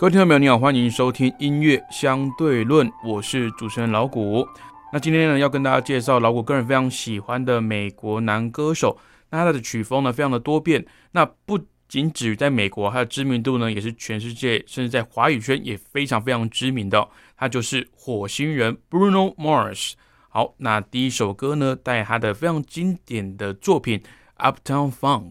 各位听众朋友，你好，欢迎收听音乐相对论，我是主持人老谷。那今天呢，要跟大家介绍老谷个人非常喜欢的美国男歌手。那他的曲风呢，非常的多变。那不仅止于在美国，他的知名度呢，也是全世界，甚至在华语圈也非常非常知名的。他就是火星人 Bruno Mars。好，那第一首歌呢，带他的非常经典的作品 Uptown Funk。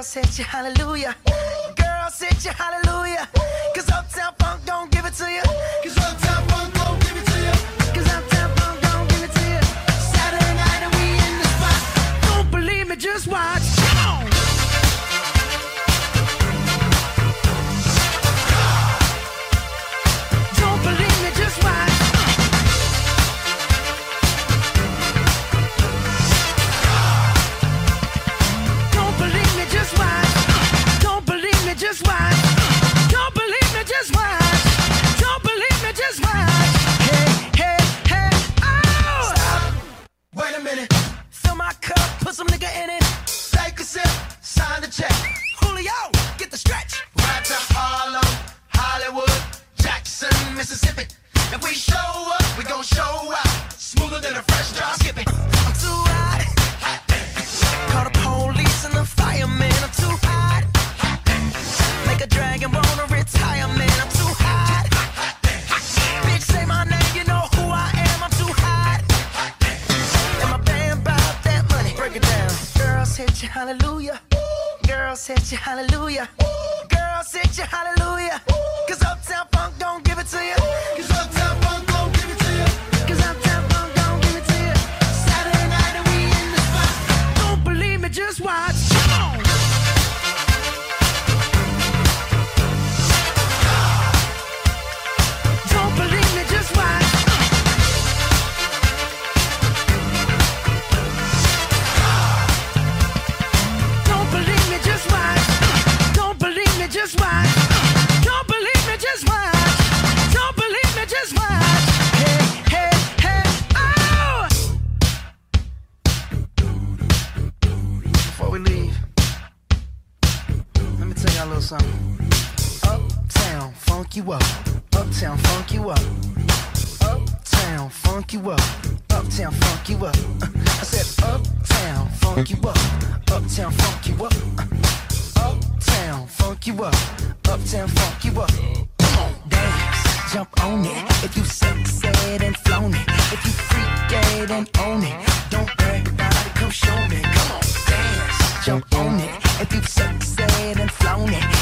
Girls hit you, hallelujah. Girls hit you, hallelujah. Cause Uptown Funk don't give it to you. Cause Uptown Funk Hallelujah. Girls hit you, hallelujah. Cause Uptown Funk don't give it to you. We leave, let me tell y'all a little something. Uptown, funk you up. Uptown, funk you up. Uptown, funk you up. Uptown, funk you up. Uh, I said, Uptown, funk you up. Uptown, funk you up. Uh, Uptown, funk you up. Uptown, funk you up. Come on, dance, jump on it. If you sexed and flown it. If you freak dead and own it. Jump on it. If you've sexed and flown it.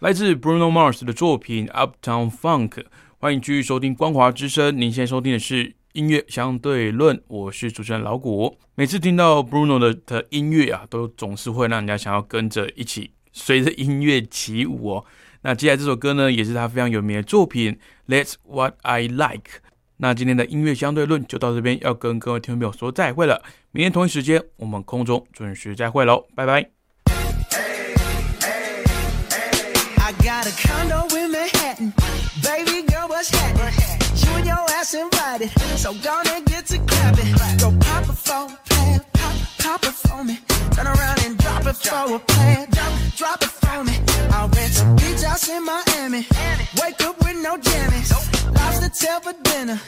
来自 Bruno Mars 的作品《Uptown Funk》。欢迎继续收听光华之声，您现在收听的是音乐相对论，我是主持人老谷。每次听到 Bruno 的的音乐啊，都总是会让人家想要跟着一起随着音乐起舞哦。那接下来这首歌呢，也是他非常有名的作品《That's What I Like》。那今天的音乐相对论就到这边，要跟各位听众朋友说再会了。明天同一时间，我们空中准时再会喽，拜拜。Got a condo in Manhattan. Baby girl, what's happening? You and your ass invited. So gonna get to clapping. Go pop a plan. Pop, pop it for me. Turn around and drop it for a plan. Drop, drop it for me. I'll rent a beach house in Miami. Wake up with no jammies. Lobster tail for dinner.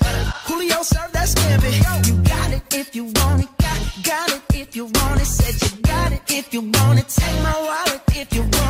Julio served that scampi. You got it if you want it. Got, got it if you want it. Said you got it if you want it. Take my wallet if you want it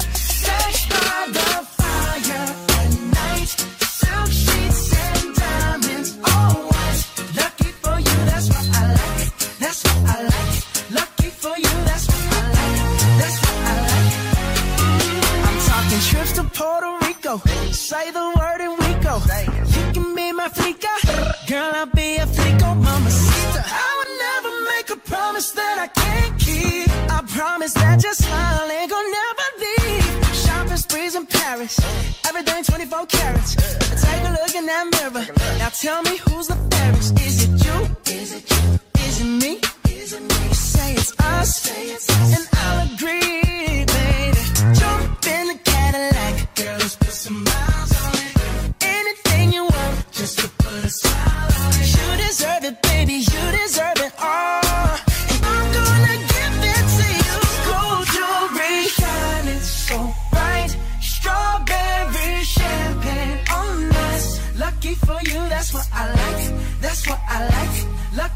Your smile ain't gonna never leave. Shopping sprees in Paris. Everything 24 carats. Take a look in that mirror. Now tell me who's the fairest. Is it you? Is it you? Is it me? Is it me? You say it's us. And I'll agree, baby. Jump in the Cadillac. Girl, let's put some miles on it. Anything you want, just to put a smile on it. You deserve it, baby. You deserve it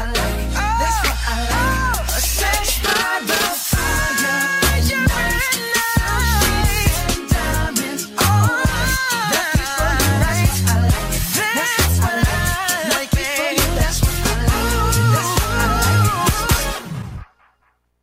I like